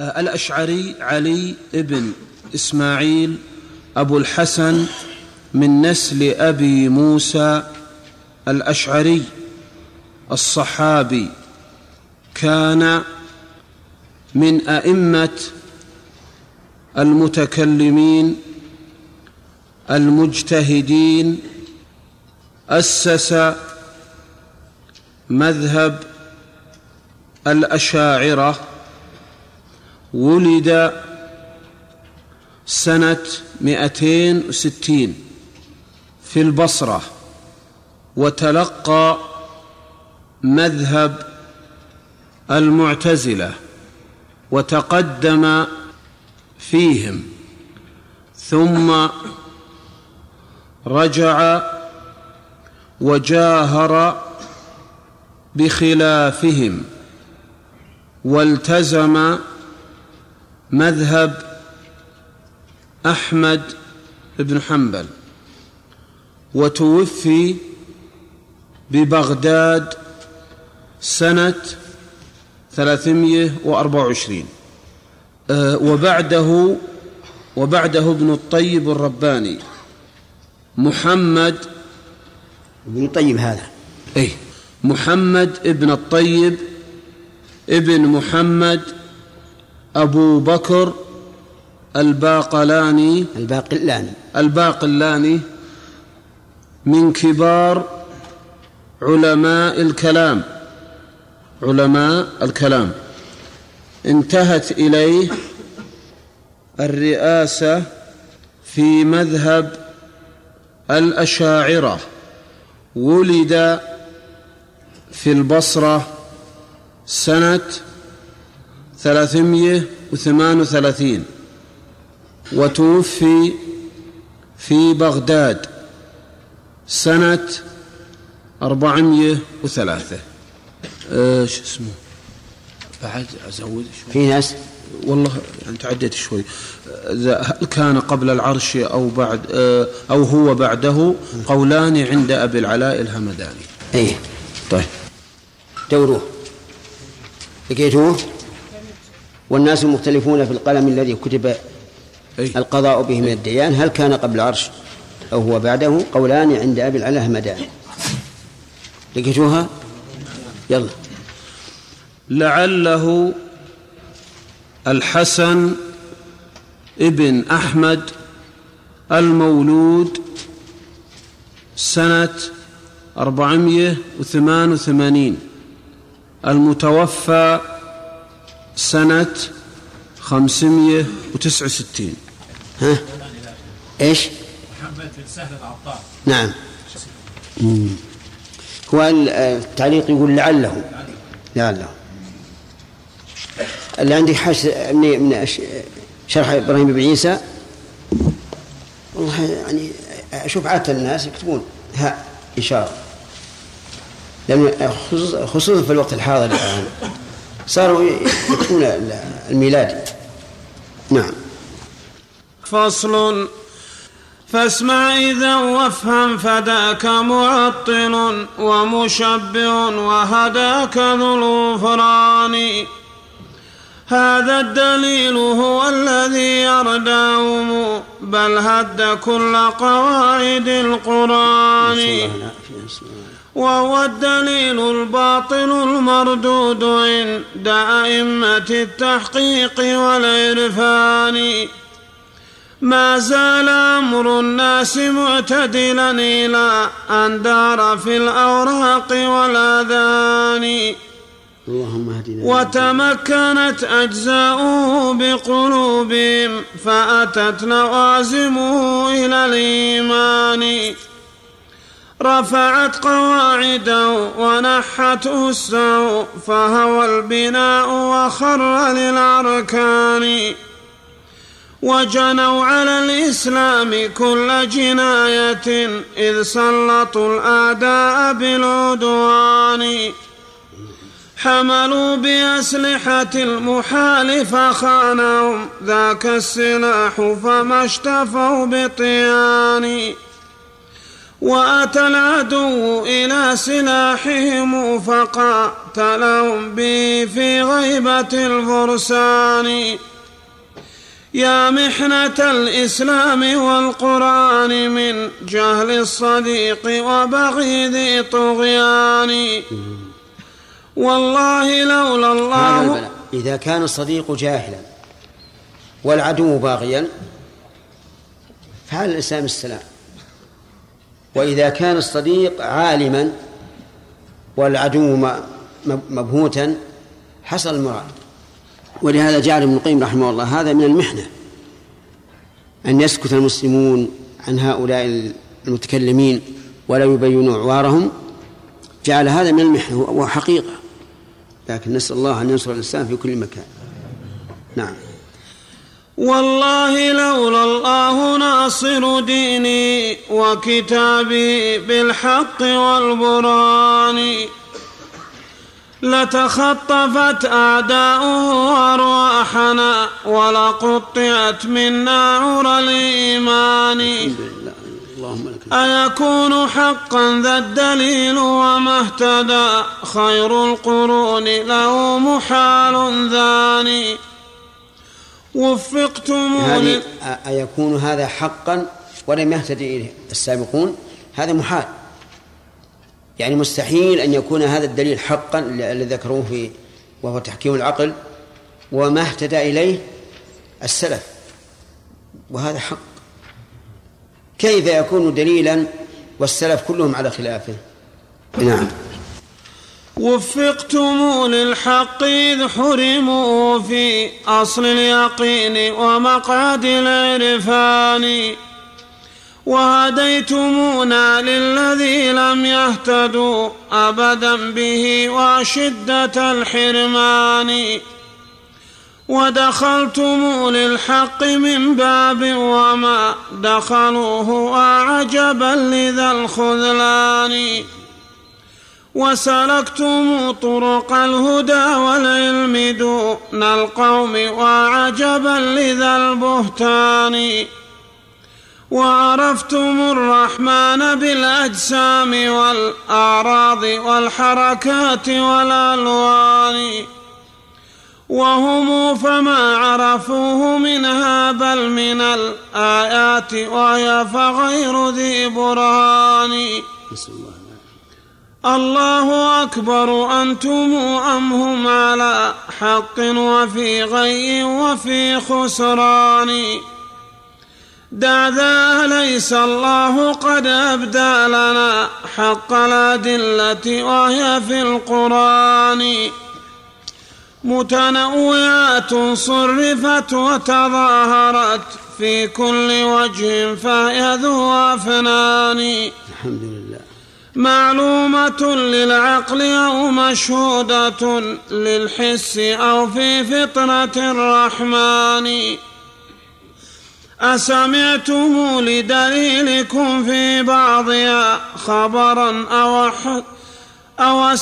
الأشعري علي ابن إسماعيل أبو الحسن من نسل أبي موسى الأشعري الصحابي. كان من أئمة المتكلمين المجتهدين أسس مذهب الأشاعرة ولد سنة مئتين وستين في البصرة وتلقى مذهب المعتزلة وتقدم فيهم ثم رجع وجاهر بخلافهم والتزم مذهب أحمد بن حنبل وتوفي ببغداد سنة ثلاثمائة وأربعة وعشرين. أه، وبعده وبعده ابن الطيب الرباني محمد ابن الطيب هذا. اي محمد ابن الطيب ابن محمد أبو بكر الباقلاني. الباقلاني. الباقلاني من كبار علماء الكلام. علماء الكلام. انتهت إليه الرئاسة في مذهب الأشاعرة. ولد في البصرة سنة ثلاثمائة وثمان وثلاثين. وتوفي في بغداد سنة أربعمائة وثلاثة. إيش اسمه؟ بعد أزود شوي. في ناس؟ والله يعني تعديت شوي. هل كان قبل العرش أو بعد آه، أو هو بعده قولان عند أبي العلاء الهمداني؟ أيه. طيب. دوروه لقيتوه؟ والناس مختلفون في القلم الذي كتب. القضاء به من الديان. هل كان قبل العرش أو هو بعده؟ قولان عند أبي العلا همدان لقيتوها؟ يلا. لعله الحسن ابن أحمد المولود سنة أربعمائة وثمان وثمانين المتوفى سنة خمسمائة وتسعة وستين. ها؟ إيش؟ محمد بن سهل العطار نعم. هو التعليق يقول لعله. لعله. اللي عندي حش من من شرح إبراهيم بن عيسى. والله يعني أشوف عاده الناس يكتبون. ها اشاره لأن خصوصا في الوقت الحاضر الآن. صاروا يكتبون الميلادي نعم. فصل. فاسمع إذا وافهم فداك معطل ومشبع وهداك ذو الغفران. هذا الدليل هو الذي يرداهم بل هد كل قواعد القرآن. وهو الدليل الباطل المردود عند أئمة التحقيق والعرفان. ما زال أمر الناس معتدلا إلى أن دار في الأوراق والأذان. وتمكنت أجزاؤه بقلوبهم فأتت لوازمه إلى الإيمان. رفعت قواعده ونحت أسه فهوى البناء وخر للأركان. وجنوا على الإسلام كل جناية إذ سلطوا الأعداء بالعدوان. حملوا بأسلحة المحال فخانهم ذاك السلاح فما اشتفوا بطيان. وأتى العدو إلى سلاحهم فقاتلهم به في غيبة الفرسان. يا محنة الإسلام والقرآن من جهل الصديق وبغي ذي طغيان. والله لولا الله إذا كان الصديق جاهلا والعدو باغيا فعلى الإسلام السلام. وإذا كان الصديق عالما والعدو مبهوتا حصل المراد. ولهذا جعل ابن القيم رحمه الله هذا من المحنة أن يسكت المسلمون عن هؤلاء المتكلمين ولا يبينوا عوارهم. جعل هذا من المحنة وحقيقة لكن نسأل الله أن ينصر الإسلام في كل مكان. نعم. والله لولا الله ناصر ديني وكتابي بالحق والبرهان لتخطفت أعداؤه أرواحنا ولقطعت منا عرى الإيمان. أيكون حقا ذا الدليل وما اهتدى؟ خير القرون له محال ذاني. وفقتم هذه أيكون هذا حقا ولم يهتدي إليه السابقون؟ هذا محال. يعني مستحيل أن يكون هذا الدليل حقا الذي ذكروه في وهو تحكيم العقل وما اهتدى إليه السلف. وهذا حق. كيف يكون دليلا والسلف كلهم على خلافه؟ نعم. وفقتم للحق إذ حرموا في أصل اليقين ومقعد العرفان وهديتمونا للذي لم يهتدوا أبدا به وشدة الحرمان ودخلتم للحق من باب وما دخلوه أعجبا لذا الخذلان وسلكتم طرق الهدى والعلم دون القوم وعجبا لذا البهتان. وعرفتم الرحمن بالأجسام والأعراض والحركات والألوان. وهم فما عرفوه منها بل من الآيات وهي فغير ذي برهان. الله. أكبر أنتم أم هم على حق وفي غي وفي خسران دع ذا ليس الله قد أبدى لنا حق الأدلة وهي في القرآن. متنوعات صرفت وتظاهرت في كل وجه فهي ذو أفنان. الحمد لله. معلومة للعقل أو مشهودة للحس أو في فطرة الرحمن. أسمعتم لدليلكم في بعضها خبرا أو أو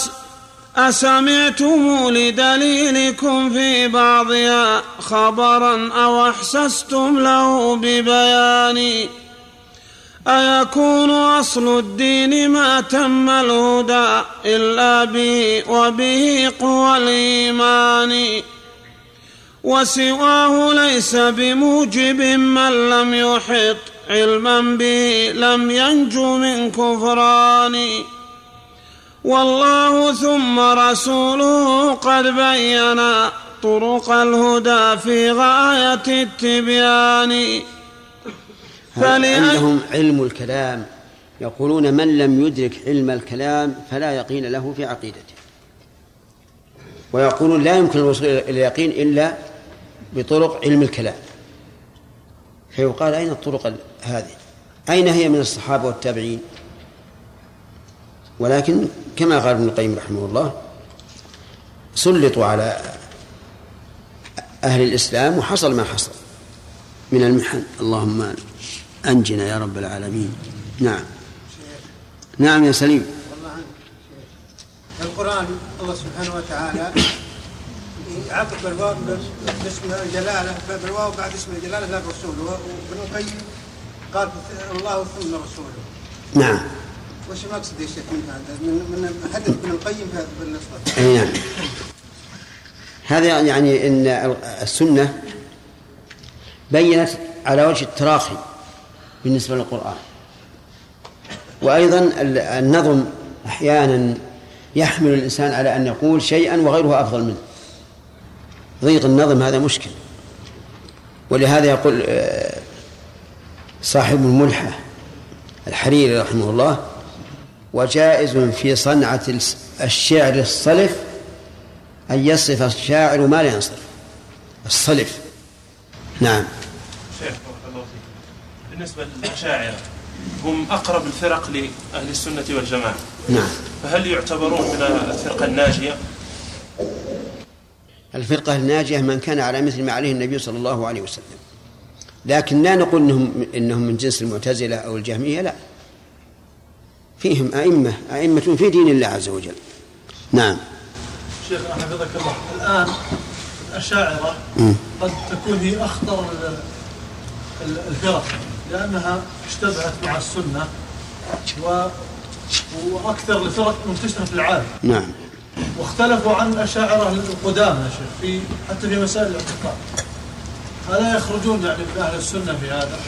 أسمعتم لدليلكم في بعضها خبرا أو أحسستم له ببيان أيكون أصل الدين ما تم الهدى إلا به وبه قوى الإيمان؟ وسواه ليس بموجب من لم يحط علما به لم ينجو من كفران. والله ثم رسوله قد بينا طرق الهدى في غاية التبيان. عندهم علم الكلام. يقولون من لم يدرك علم الكلام فلا يقين له في عقيدته. ويقولون لا يمكن الوصول إلى اليقين إلا بطرق علم الكلام. فيقال أين الطرق هذه؟ أين هي من الصحابة والتابعين؟ ولكن كما قال ابن القيم رحمه الله سلطوا على أهل الإسلام وحصل ما حصل من المحن. اللهم أنجنا يا رب العالمين. نعم. نعم يا سليم. القرآن الله سبحانه وتعالى عقب الواو باسم الجلالة بالواو بعد اسم الجلالة لا الرسول. وابن القيم قال الله ثم رسوله. نعم. وش المقصد يا شيخ من هذا؟ من من حدث ابن القيم بالنسبة أي نعم. هذا يعني إن السنة بينت على وجه التراخي. بالنسبة للقرآن. وأيضا النظم أحيانا يحمل الإنسان على أن يقول شيئا وغيره أفضل منه. ضيق النظم هذا مشكل. ولهذا يقول آه، صاحب الملحة الحريري رحمه الله وجائز في صنعة الشعر الصلف أن يصف الشاعر ما لا ينصرف. الصلف. نعم. بالنسبة للأشاعرة هم أقرب الفرق لأهل السنة والجماعة. نعم. فهل يعتبرون من الفرقة الناجية؟ الفرقة الناجية من كان على مثل ما عليه النبي صلى الله عليه وسلم. لكن لا نقول انهم إنهم من جنس المعتزلة أو الجهمية لا. فيهم أئمة أئمة في دين الله عز وجل. نعم. شيخ حفظك الله. الآن الأشاعرة قد تكون هي أخطر الفرق. لأنها اشتبهت مع السنة و وأكثر الفرق منتشره في العالم. نعم. واختلفوا عن الأشاعرة القدامى يا شيخ في حتى في مسائل الاعتقاد. ألا يخرجون يعني من أهل السنة في هذا؟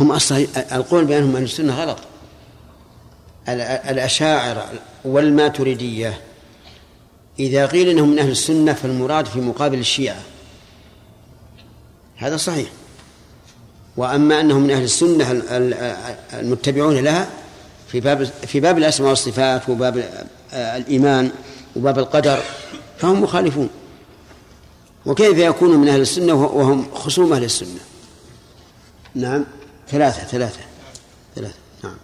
هم أصلا القول بأنهم أهل السنة غلط. الأشاعرة والماتريدية إذا قيل أنهم من أهل السنة فالمراد في مقابل الشيعة. هذا صحيح. وأما أنهم من أهل السنة المتبعون لها في باب في باب الأسماء والصفات وباب الإيمان وباب القدر فهم مخالفون. وكيف يكونوا من أهل السنة وهم خصوم أهل السنة؟ نعم. ثلاثة ثلاثة ثلاثة. نعم.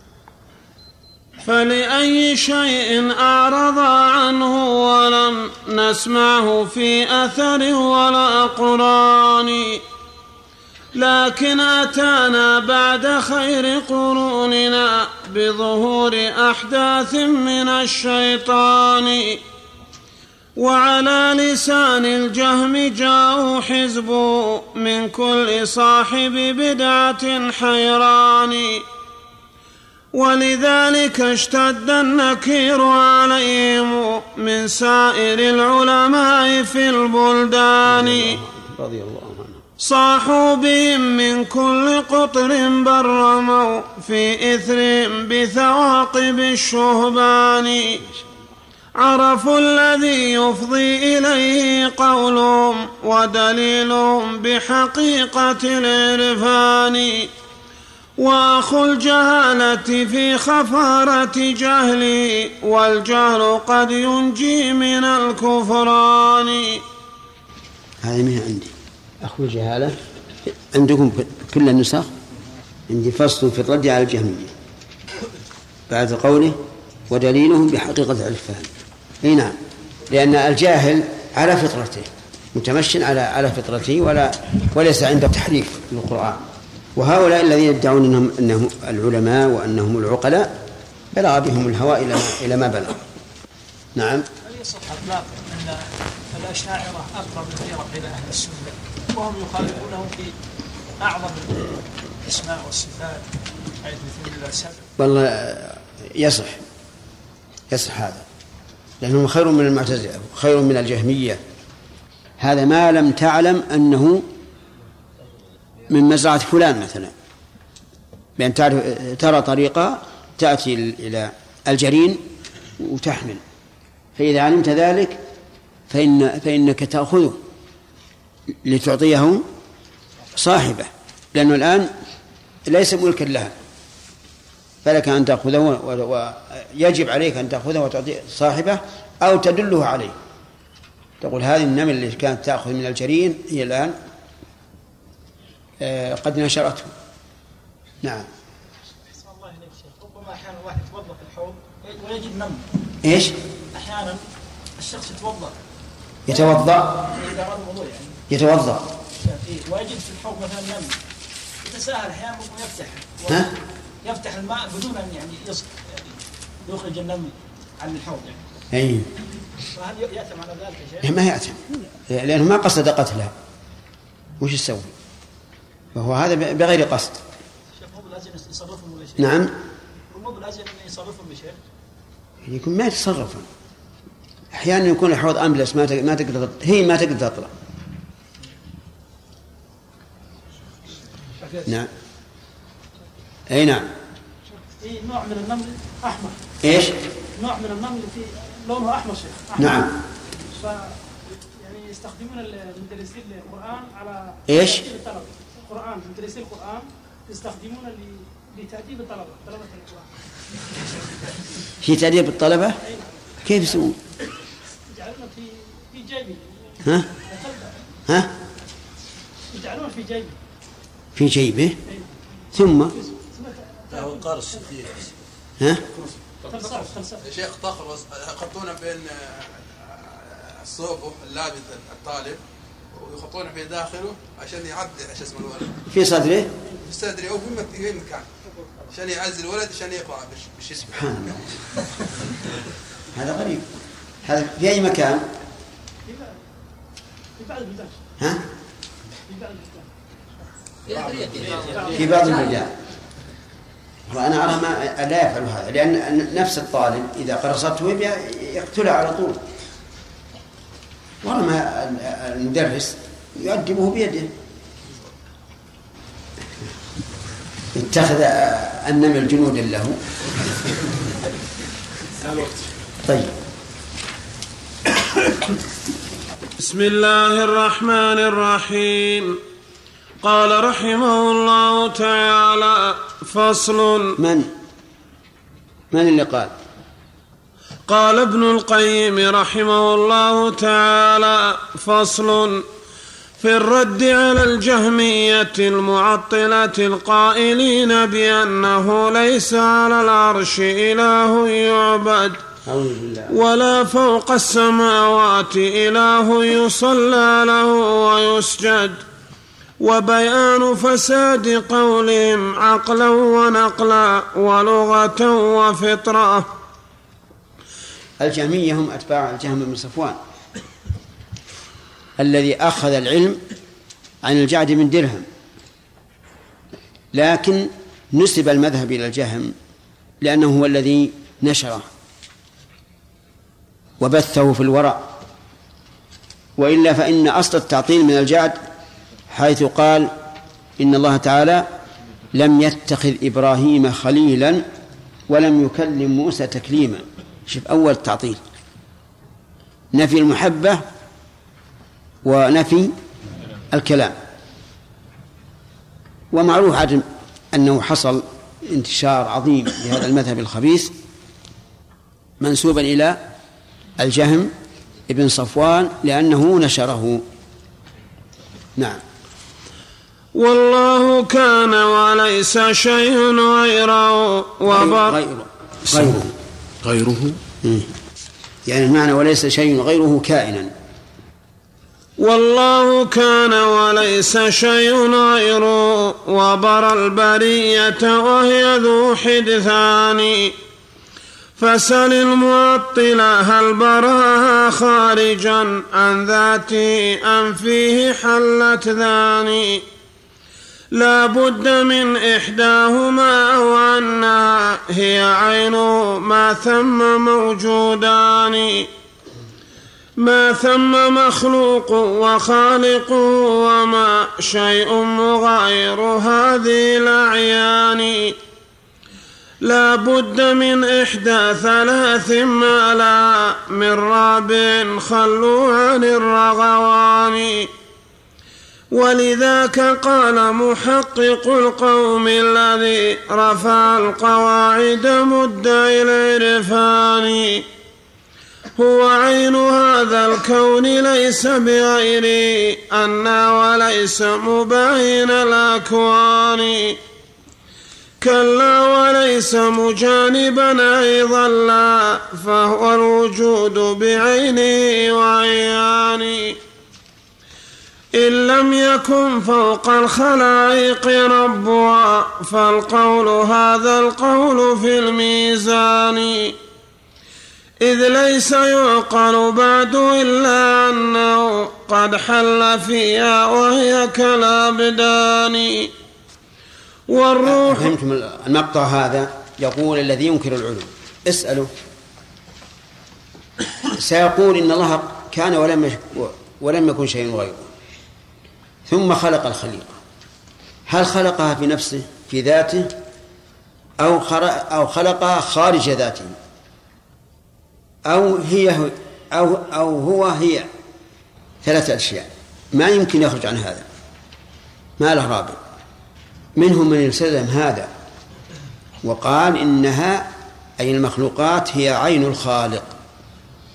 فلأي شيء أعرض عنه ولم نسمعه في أثر ولا قرآن لكن أتانا بعد خير قروننا بظهور أحداث من الشيطان. وعلى لسان الجهم جاءوا حزب من كل صاحب بدعة حيران. ولذلك اشتد النكير عليهم من سائر العلماء في البلدان. رضي الله صاحوا بهم من كل قطر برموا في إثر بثواقب الشهبان. عرفوا الذي يفضي إليه قولهم ودليلهم بحقيقة العرفان. وأخو الجهالة في خفارة جهلي والجهل قد ينجي من الكفران. هذه عندي. أخو الجهالة عندكم كل النسخ؟ عندي فصل في الرد على الجهمية. بعد قوله ودليلهم بحقيقة العرفان أي نعم لأن الجاهل على فطرته متمشن على على فطرته ولا وليس عنده تحريف للقرآن وهؤلاء الذين يدعون إنهم إنهم العلماء وأنهم العقلاء بلغ بهم الهوى إلى إلى ما بلغ. نعم. هل يصح اطلاق أن الأشاعرة أقرب الفرق إلى أهل السنة؟ وهم يخالفونهم في أعظم الأسماء والصفات حيث مثل السبع. والله يصح يصح هذا. لأنهم خير من المعتزلة خير من الجهمية هذا ما لم تعلم أنه من مزرعة فلان مثلا بأن تعرف ترى طريقة تأتي إلى الجرين وتحمل فإذا علمت ذلك فإن فإنك تأخذه لتعطيه صاحبه لأنه الآن ليس ملكا لها. فلك أن تأخذه ويجب عليك أن تأخذه وتعطي صاحبه أو تدله عليه. تقول هذه النمل اللي كانت تأخذ من الجرين هي الآن آه، قد نشرته. نعم. الله ربما أحيانا الواحد يتوضأ في الحوض ويجد نمل. إيش؟ أحيانا الشخص يتوضأ. يتوضأ؟ إذا أراد الوضوء يعني. يتوضأ. إيه، ويجد في الحوض مثلا نمل يتساهل أحيانا ويفتح ها؟ يفتح الماء بدون أن يعني. يعني يخرج النمل عن الحوض يعني. أي. فهل يأثم على ذلك يا شيخ؟ ما يأتم لأنه ما قصد قتلها وش يسوي؟ فهو هذا بغير قصد. شيخ هو لازم يصرفهم ولا شيء؟ نعم. مو بلازم يصرفهم شيخ؟ يعني يكون ما يتصرفون. أحيانا يكون الحوض أملس ما ما تقدر هي ما تقدر تطلع. نعم. أي نعم. في نوع من النمل أحمر. إيش؟ نوع من النمل في لونه أحمر شيخ أحمر. نعم. ف يعني يستخدمون المدرسين القران على؟ تأديب الطلبة. القرآن مدرسي القرآن يستخدمون لتأديب الطلبة طلبة القرآن. في تأديب الطلبة؟ كيف يسوون؟ يجعلون في في جيبه ها؟ ها؟ يجعلون في جيبه في جيبه ثم؟ ها؟ فلسفه يا شيخ تخلص يحطونه بين الصوب اللابس الطالب ويحطونه في داخله عشان يعدي شو اسمه الولد؟ في صدره؟ في صدري أو في مك- في مكان عشان يعزل الولد عشان يقرأ بش- سبحان الله. هذا غريب. هذا في أي مكان؟ في بعض البلدان ها؟ في بعض البلدان في بعض البلدان وأنا أرى ما لا يفعل هذا لأن نفس الطالب إذا قرصته يبي يقتله على طول. ورمى المدرس يؤدبه بيده. اتخذ النمل جنودا له. طيب. بسم الله الرحمن الرحيم. قال رحمه الله تعالى فصل. من؟ من اللي قال؟ قال ابن القيم رحمه الله تعالى فصل. في الرد على الجهمية المعطلة القائلين بأنه ليس على العرش إله يعبد ولا فوق السماوات إله يصلى له ويسجد. وبيان فساد قولهم عقلا ونقلا ولغة وفطرة. الجهمية هم أتباع الجهم بن صفوان الذي أخذ العلم عن الجعد من درهم لكن نسب المذهب إلى الجهم لأنه هو الذي نشره وبثه في الورع. وإلا فإن أصل التعطيل من الجعد حيث قال إن الله تعالى لم يتخذ إبراهيم خليلا ولم يكلم موسى تكليما. شوف أول تعطيل. نفي المحبة ونفي الكلام. ومعروف عدم أنه حصل انتشار عظيم لهذا المذهب الخبيث منسوبا إلى الجهم ابن صفوان لأنه نشره. نعم. والله كان وليس شيء غيره وبر غيره. غيره. غيره. يعني المعنى وليس شيء غيره كائنا. والله كان وليس شيء غيره وبر البرية وهي ذو حدثان. فسل المعطلة هل براها خارجا عن ذاته أم فيه حلت ذاني. لا بد من إحداهما أو أنها هي عين ما ثم موجودان. ما ثم مخلوق وخالق وما شيء مغاير هذه الأعيان. لا بد من إحدى ثلاث ما لا من رابع خلوا عن الرغوان ولذاك قال محقق القوم الذي رفع القواعد مدعي العرفان هو عين هذا الكون ليس بغير أنا وليس مباين الأكوان. كلا وليس مجانبا أيضا لا فهو الوجود بعينه وعيانه. إن لم يكن فوق الخلائق ربها فالقول هذا القول في الميزان. إذ ليس يعقل بعد إلا أنه قد حل فيها وهي كالأبدان. والروح فهمتم المقطع هذا؟ يقول الذي ينكر العلو. اسأله سيقول إن الله كان ولم ولم يكن شيء غيره. ثم خلق الخليقة. هل خلقها في نفسه في ذاته أو أو خلقها خارج ذاته؟ أو هي أو أو هو هي. ثلاثة أشياء. ما يمكن يخرج عن هذا. ما له رابع. منهم من التزم هذا وقال إنها أي المخلوقات هي عين الخالق.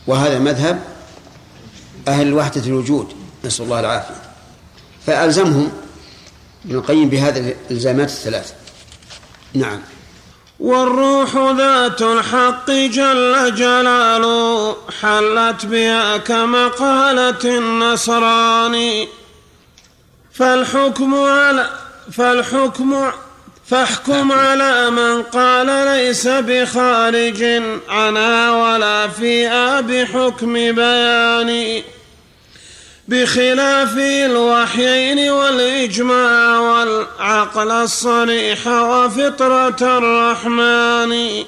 وهذا مذهب أهل وحدة الوجود. نسأل الله العافية. فألزمهم ابن القيم بهذه الإلزامات الثلاث. نعم. والروح ذات الحق جل جلاله حلت بها كمقالة النصراني فالحكم على فالحكم فاحكم على من قال ليس بخارج عنها ولا فيها بحكم بيان. بخلاف الوحيين والإجماع والعقل الصريح وفطرة الرحمن.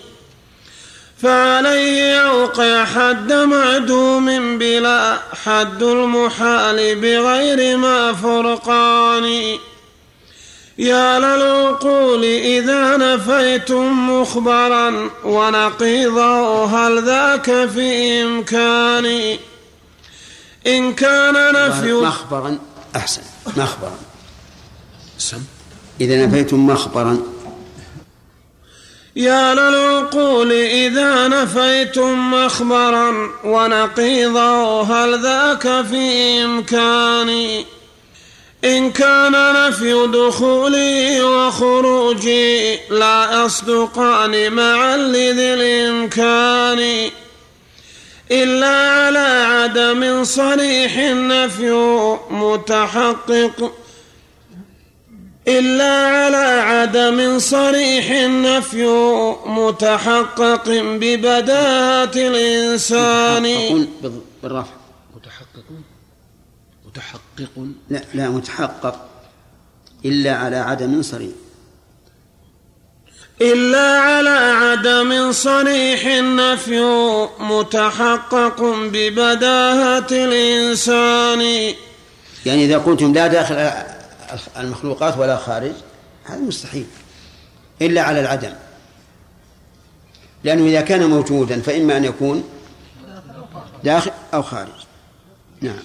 فعليه يوقع حد معدوم بلا حد المحال بغير ما فرقان. يا للعقول إذا نفيتم مخبرا ونقيضه هل ذاك في إمكاني؟ إن كان نفي مخبرا أحسن. مخبرا. إذا نفيتم مخبرا. يا للعقول إذا نفيتم مخبرا ونقيضه هل ذاك في إمكاني؟ إن كان نفي دخولي وخروجي لا يصدقان معا لذي الإمكان. إلا على عدم صريح النفي متحقق. إلا على عدم صريح النفي متحقق ببداهة الإنسان. بالرفع. متحقق متحقق لا لا متحقق. إلا على عدم صريح. إلا على عدم صريح النفي متحقق ببداهة الإنسان. يعني إذا قلتم لا داخل المخلوقات ولا خارج هذا مستحيل. إلا على العدم. لأنه إذا كان موجودا فإما أن يكون داخل أو خارج. نعم.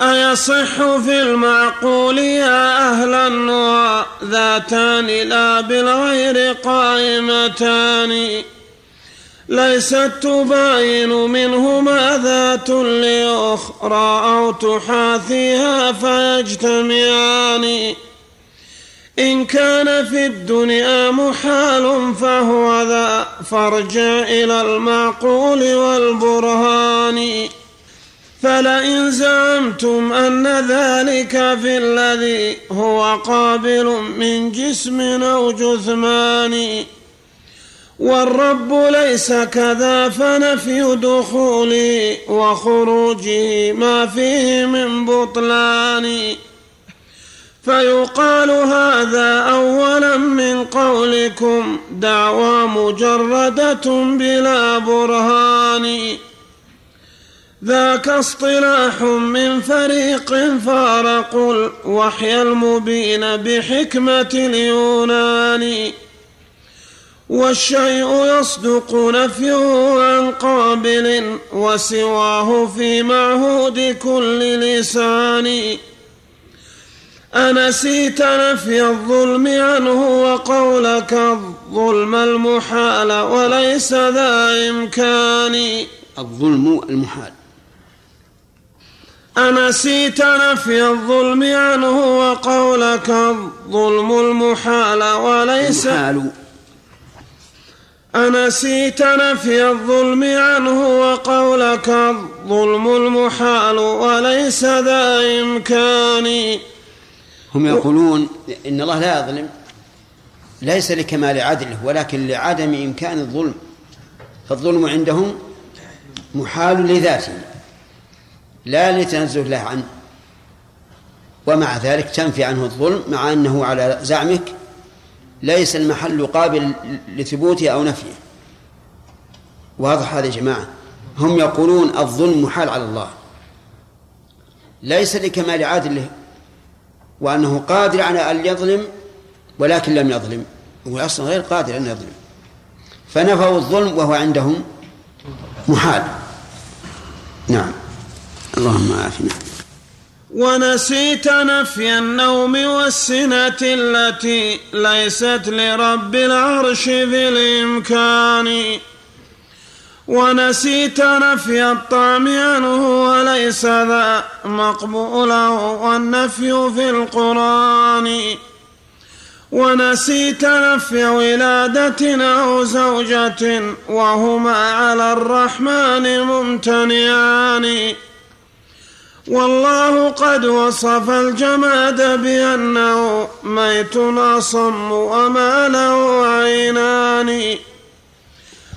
أيصح في المعقول يا أهل النوى ذاتان لا بالغير قائمتان؟ ليست تباين منهما ذات لأخرى أو تحاثيها فيجتمعان. إن كان في الدنيا محال فهو ذا فارجع إلى المعقول والبرهان. فلئن زعمتم أن ذلك في الذي هو قابل من جسم أو جثمان والرب ليس كذا فنفي دخولي وخروجي ما فيه من بطلان. فيقال هذا أولا من قولكم دعوى مجردة بلا برهان. ذاك اصطلاح من فريق فارقوا الوحي المبين بحكمة اليونان. والشيء يصدق نفيه عن قابل وسواه في معهود كل لسان. أنسيت نفي الظلم عنه وقولك الظلم المحال وليس ذا إمكان. الظلم المحال. أنسيت نفي الظلم عنه وقولك الظلم المحال وليس المحال. أنسيت نفي الظلم عنه وقولك الظلم المحال وليس ذا إمكان. هم يقولون إن الله لا يظلم ليس لكمال عدله ولكن لعدم إمكان الظلم. فالظلم عندهم محال لذاته. لا لتنزه له عنه. ومع ذلك تنفي عنه الظلم مع أنه على زعمك ليس المحل قابل لثبوته أو نفيه. واضح هذا يا جماعة؟ هم يقولون الظلم محال على الله. ليس لكمال عدله وأنه قادر على أن يظلم ولكن لم يظلم. هو أصلا غير قادر أن يظلم. فنفوا الظلم وهو عندهم محال. نعم. اللهم عافنا ونسيت نفي النوم والسنة التي ليست لرب العرش في الإمكان. ونسيت نفي الطعم عنه وليس ذا مقبولا والنفي في القرآن. ونسيت نفي ولادة أو زوجة وهما على الرحمن ممتنعان. والله قد وصف الجماد بأنه ميت أصم وما له عينان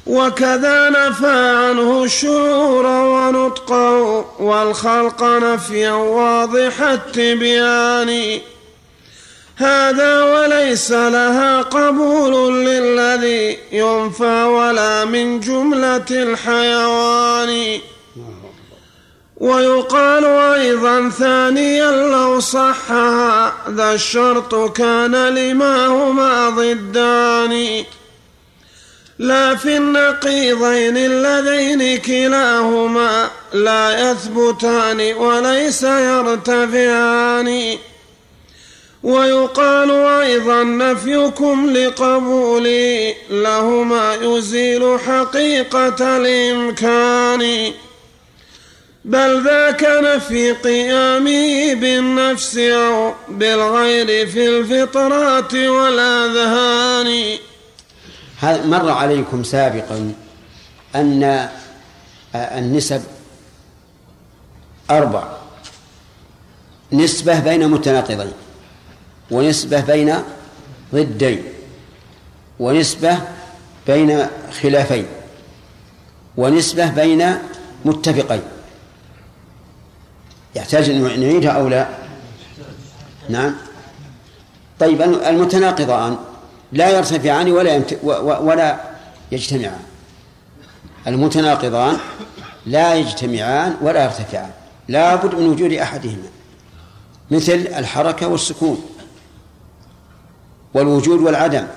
وكذا نفى عنه الشعور ونطقه والخلق نفيا واضح التبيان. هذا وليس لها قبول للذي ينفى ولا من جملة الحيوان. ويقال أيضا ثانيا لو صح هذا الشرط كان لما هما ضدان. لا في النقيضين اللذين كلاهما لا يثبتان وليس يرتفعان. ويقال أيضا نفيكم لقبولي لهما يزيل حقيقة الإمكان. بل ذاك نفي قيامه بالنفس أو بالغير في الفطرات والأذهان هذا مر عليكم سابقا أن النسب أربع. نسبة بين متناقضين ونسبة بين ضدين ونسبة بين خلافين ونسبة بين متفقين. يحتاج أن نعيدها أو لا؟ نعم. طيب المتناقضان لا يرتفعان ولا. ولا يجتمعان. المتناقضان لا يجتمعان ولا يرتفعان. لا بد من وجود أحدهما مثل الحركة والسكون والوجود والعدم.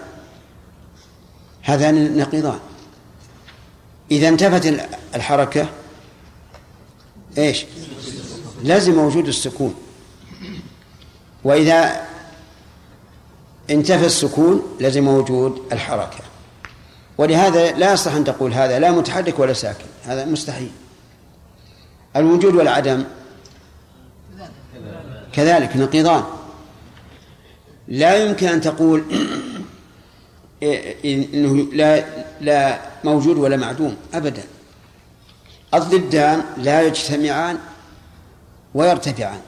هذان نقيضان. إذا انتفت الحركة إيش؟ لازم وجود السكون. وإذا انتفى السكون لزم وجود الحركة. ولهذا لا يصح أن تقول هذا لا متحرك ولا ساكن. هذا مستحيل. الوجود والعدم كذلك نقيضان. لا يمكن أن تقول إنه لا لا موجود ولا معدوم أبدا. الضدان لا يجتمعان ويرتفعان.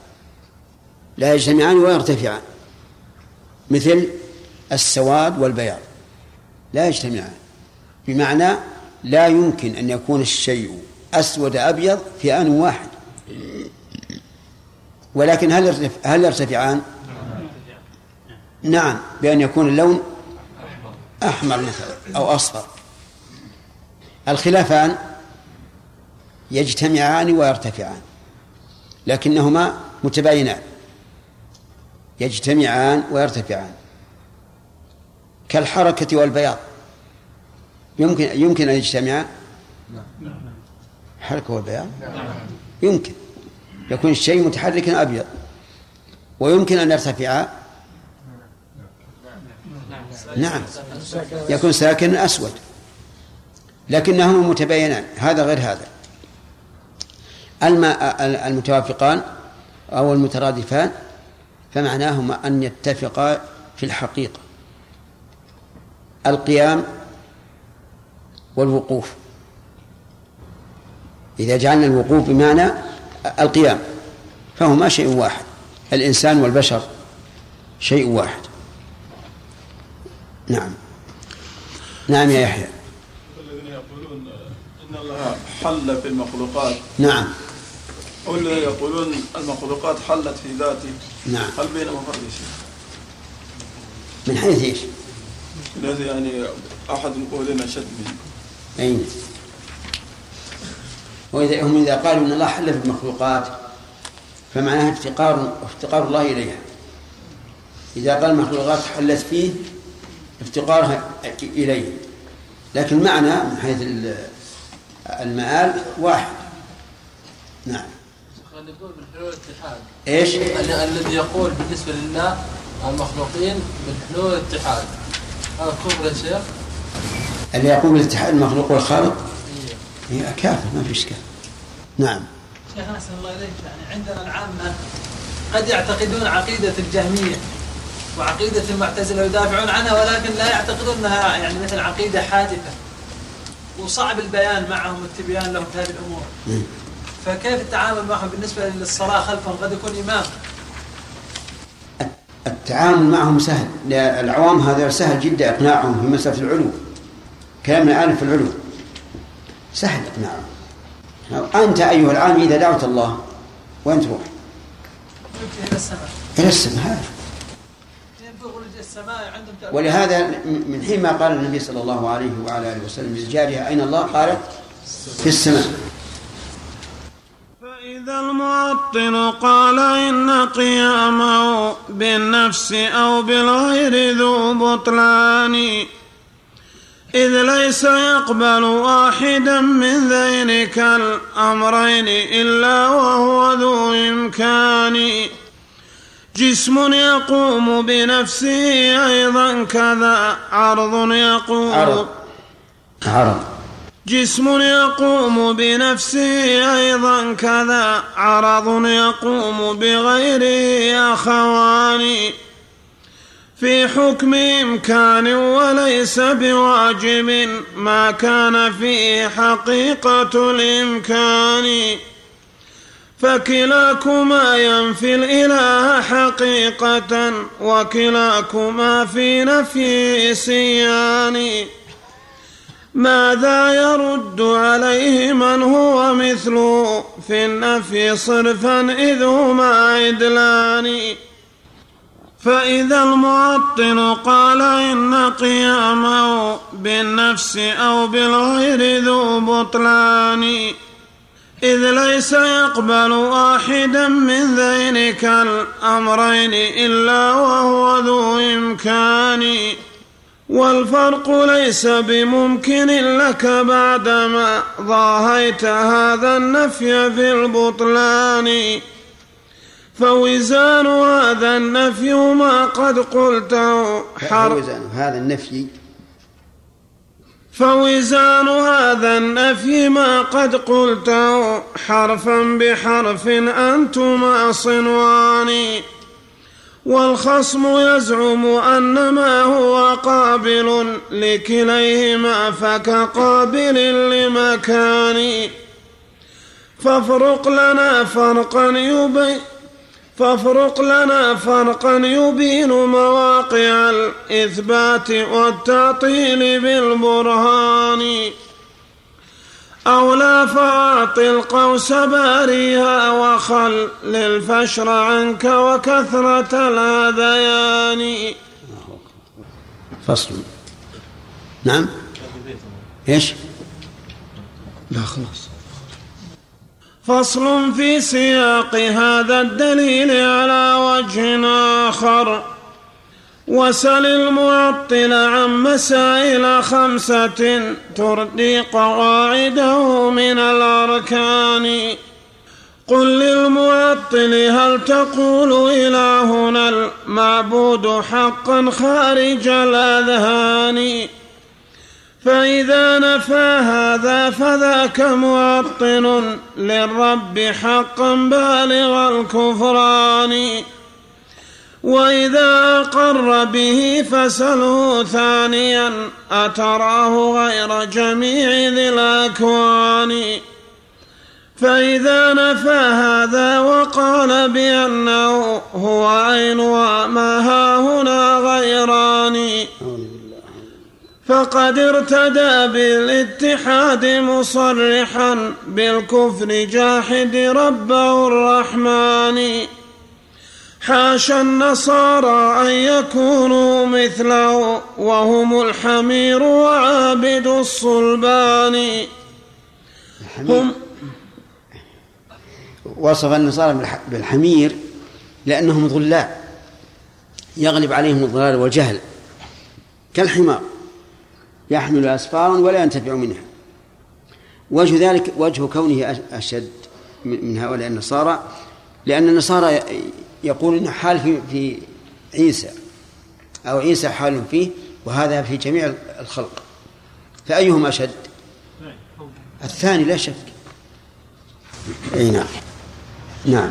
لا يجتمعان ويرتفعان. مثل السواد والبياض. لا يجتمعان. بمعنى لا يمكن أن يكون الشيء أسود أبيض في آن واحد. ولكن هل هل يرتفعان؟ نعم بأن يكون اللون أحمر مثلا أو أصفر. الخلافان يجتمعان ويرتفعان. لكنهما متباينان يجتمعان ويرتفعان. كالحركة والبياض. يمكن يمكن أن يجتمعان حركة والبياض؟ يمكن. يكون الشيء متحركا أبيض. ويمكن أن يرتفعا؟ نعم. يكون ساكن أسود. لكنهما متباينان. هذا غير هذا. المتوافقان أو المترادفان فمعناهما أن يتفقا في الحقيقة. القيام والوقوف. إذا جعلنا الوقوف بمعنى القيام فهما شيء واحد. الإنسان والبشر شيء واحد. نعم. نعم يا يحيى. الذين يقولون إن الله حل في المخلوقات. نعم. الذين يقولون المخلوقات حلت في ذاته نعم. هل بينهما فرق؟ من حيث إيش؟ الذي يعني أحد القولين أشد منه أين؟ وإذا هم إذا قالوا إن الله حل في المخلوقات فمعناها افتقار افتقار الله إليها. إذا قال المخلوقات حلت فيه افتقارها إليه. لكن معنى من حيث المآل واحد. نعم. يقول بالحلول الاتحاد. إيش؟ الذي يقول بالنسبة لله المخلوقين بالحلول الاتحاد. هذا كفر يا شيخ. اللي يقول بالاتحاد المخلوق والخالق؟ هي كافر ما في إشكال. نعم. شيخ أحسن الله إليك. يعني عندنا العامة قد يعتقدون عقيدة الجهمية وعقيدة المعتزلة ويدافعون عنها ولكن لا يعتقدون انها يعني مثل عقيدة حادثة. وصعب البيان معهم والتبيان لهم في هذه الأمور. فكيف التعامل معهم بالنسبة للصلاة خلفهم؟ قد يكون إمام. التعامل معهم سهل. العوام هذا سهل جدا إقناعهم في مسألة العلو. كلامنا الان في العلو؟ سهل إقناعهم. أنت أيها العام إذا دعوت الله وين تروح؟ إلى السماء. إلى السماء. ولهذا من حين ما قال النبي صلى الله عليه وعلى آله وسلم للجاريه أين الله؟ قالت في السماء. فإذا المعطل قال إن قيامه بالنفس أو بالغير ذو بطلان إذ ليس يقبل واحدا من ذينك الأمرين إلا وهو ذو إمكان. جسم يقوم بنفسه أيضا كذا عرض يقوم. عرض. عرض. جسم يقوم بنفسه أيضا كذا عرض يقوم بغيره أخوان. في حكم إمكان وليس بواجب ما كان فيه حقيقة الإمكان. فكلاكما ينفي الإله حقيقة وكلاكما في نفي سيان ماذا يرد عليه من هو مثله في النفي صرفا إذ هما عدلان؟ فإذا المعطل قال إن قيامه بالنفس أو بالغير ذو بطلان. إذ ليس يقبل واحدا من ذينك الأمرين إلا وهو ذو إمكان. والفرق ليس بممكن لك بعدما ضاهيت هذا النفي في البطلان. فوزان هذا النفي ما قد قلته حر هذا النفي. فوزان هذا النفي ما قد قلته حرفا بحرف أنتما صنوان. والخصم يزعم أن ما هو قابل لكليهما فكقابل لمكان. فافرق لنا فرقا يبين فافرق لنا فرقا يبين مواقع الإثبات والتعطيل بالبرهان. أو لا فأعطي القوس باريها وخل للفشر عنك وكثرة الهذيان فصل. نعم؟ إيش؟ لا خلاص. فصل في سياق هذا الدليل على وجه آخر. وسل المعطل عن مسائل خمسة تردي قواعده من الأركان. قل للمعطل هل تقول إلهنا المعبود حقا خارج الأذهان؟ فإذا نفى هذا فذاك معطل للرب حقا بالغ الكفران. وإذا أقر به فسله ثانيا أتراه غير جميع ذي الأكوان. فإذا نفى هذا وقال بأنه هو عين وما ها هنا غيران. فقد ارتدى بالاتحاد مصرحا بالكفر جاحد ربه الرحمن. حاشا النصارى أن يكونوا مثله وهم الحمير وعابد الصلبان. هم وصف النصارى بالح- بالحمير لأنهم ضلال يغلب عليهم الضلال والجهل. كالحمار يحمل أسفارا ولا ينتفع منها. وجه ذلك وجه كونه أش- أشد من من هؤلاء النصارى لأن النصارى ي- يقولون حال في, في عيسى أو عيسى حال فيه وهذا في جميع الخلق. فأيهم أشد الثاني لا شك. أي نعم. نعم.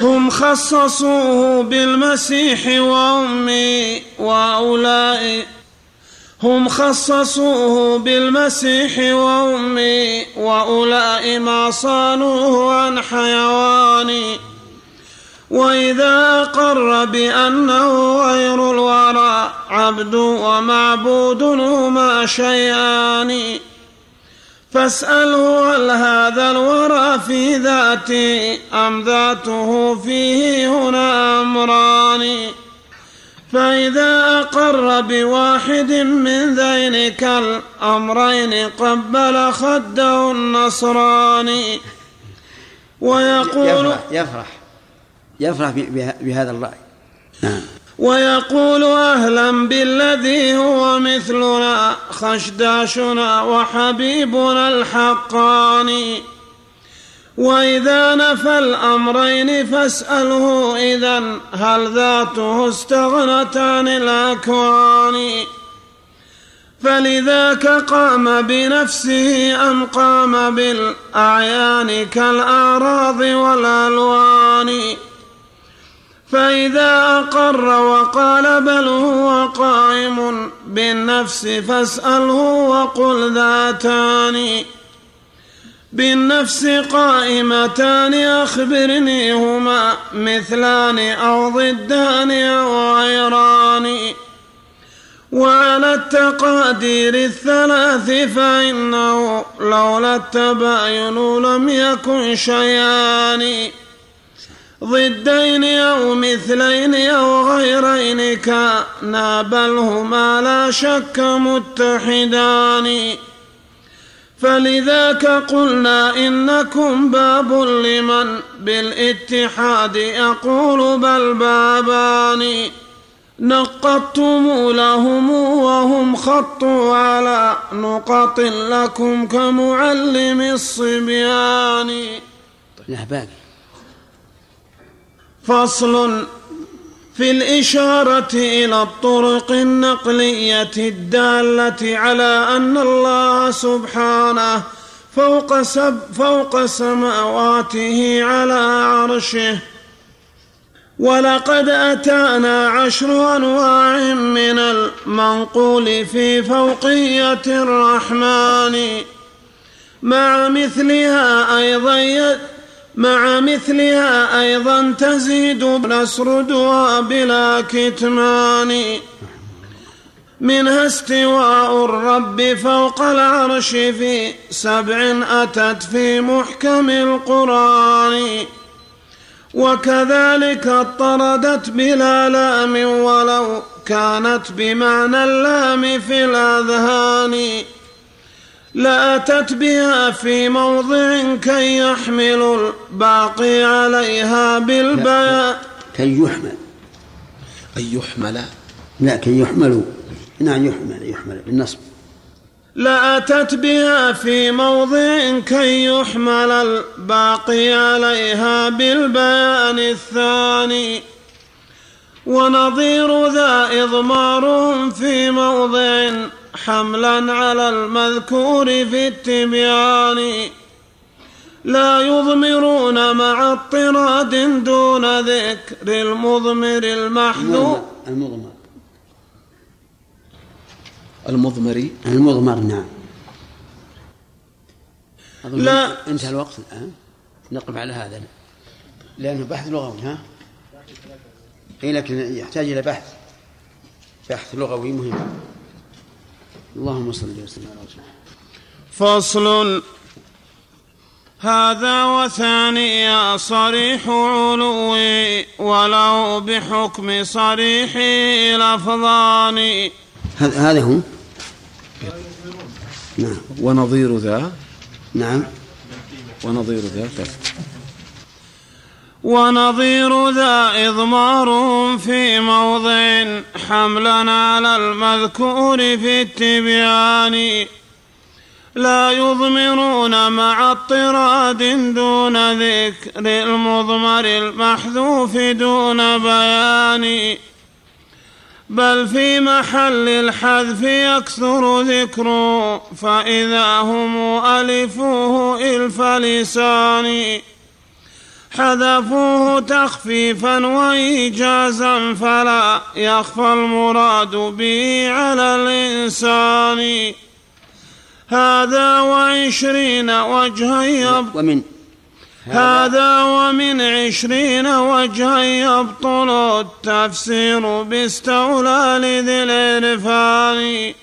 هم خصصوه بالمسيح وأمي وأولئك هم خصصوه بالمسيح وأمي وأولئك ما صانوه عن حيوان وإذا أقر بأنه غير الورى عبد ومعبود هما شيئان. فاسأله هل هذا الورى في ذاتي أم ذاته فيه هنا أمران. فإذا أقر بواحد من ذينك الأمرين قبل خده النصراني ويقول يفرح يفرح. يفرح بهذا الرأي. نعم. ويقول أهلا بالذي هو مثلنا خشداشنا وحبيبنا الحقاني. وإذا نفى الأمرين فاسأله إذا هل ذاته استغنت عن الأكوان؟ فلذاك قام بنفسه أم قام بالأعيان كالأعراض والألوان؟ فإذا أقر وقال بل هو قائم بالنفس فاسأله وقل ذاتان بالنفس قائمتان أخبرني هما مثلان أو ضدان أو غيران وعلى التقادير الثلاث فإنه لولا التباين لم يكن شيئان ضدين أو مثلين أو غيرين كانا بل هما لا شك متحدان. فلذاك قلنا إنكم باب لمن؟ بالاتحاد أقول بل بابان. نقضتم لهم وهم خطوا على نقط لكم كمعلم الصبيان. لا باقي فصل في الإشارة إلى الطرق النقلية الدالة على أن الله سبحانه فوق, سب فوق سماواته على عرشه. ولقد أتانا عشر أنواع من المنقول في فوقية الرحمن. مع مثلها أيضا مع مثلها أيضا تزيد نسردها بلا كتمان. منها استواء الرب فوق العرش في سبع أتت في محكم القرآن. وكذلك اطردت بلا لام ولو كانت بمعنى اللام في الأذهان. لأتت بها في موضع كي يحمل الباقي عليها بالبيان كي يحمل. أن يحمل. لا كي يحملوا نعم يحمل يحمل بالنصب. لأتت بها في موضع كي يحمل الباقي عليها بالبيان الثاني. ونظير ذا إضمار في موضع حملا على المذكور في التبيان. لا يضمرون مع اضطراد دون ذكر المضمر المحذوف. المضمر المضمري المضمر. نعم. لا. انتهى الوقت الآن. نقف على هذا. لأنه بحث لغوي ها؟ اي لكن يحتاج إلى بحث. بحث لغوي مهم. اللهم صل وسلم على رسول الله. فصل. هذا وثانيا صريح علوي ولو بحكم صريح لفظان. هذا هو نعم. ونظير ذا. نعم. ونظير ذا. ونظير ذا إضمار في موضع حملا على المذكور في التبيان. لا يضمرون مع اضطراد دون ذكر المضمر المحذوف دون بيان. بل في محل الحذف يكثر ذكره فإذا هم ألفوه إلف لسان. حذفوه تخفيفا وإيجازا فلا يخفى المراد به على الإنسان. هذا وعشرين وجها يبطل ومن هذا ومن عشرين وجها يبطل التفسير باستولى لذي العرفان.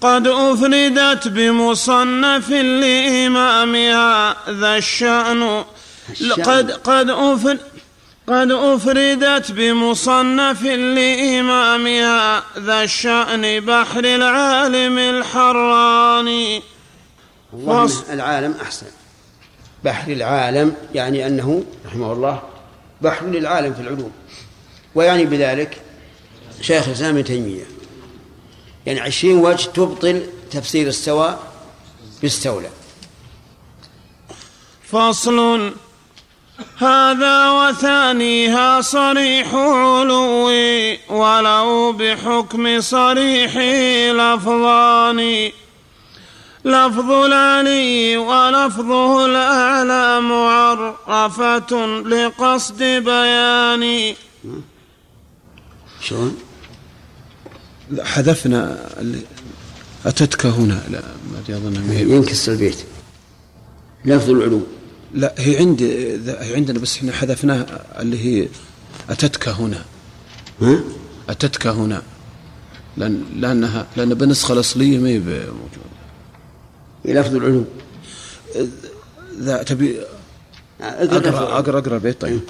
قد أفردت بمصنف لإمامها ذا الشأن قد قد أفرد قد أفردت بمصنف لإمامها ذا الشأن بحر العالم الحراني. والله العالم أحسن. بحر العالم يعني أنه رحمه الله بحر للعالم في العلوم. ويعني بذلك شيخ الإسلام ابن تيمية. يعني عشرين وجه تبطل تفسير السواء باستولى فصل هذا وثانيها صريح علوي ولو بحكم صريح لفظان لفظ العلي ولفظه الأعلى معرفة لقصد بيان شلون؟ حذفنا أتتك هنا لا ما أظن ينكسر البيت. لفظ العلو. لا هي عندي هي عندنا بس إحنا حذفناها اللي هي أتتك هنا. ها؟ أتتك هنا. لأن لأنها لأن بالنسخة الأصلية ما هي موجودة لفظ العلو ذا تبي أقرأ أقرأ أقرأ. البيت طيب.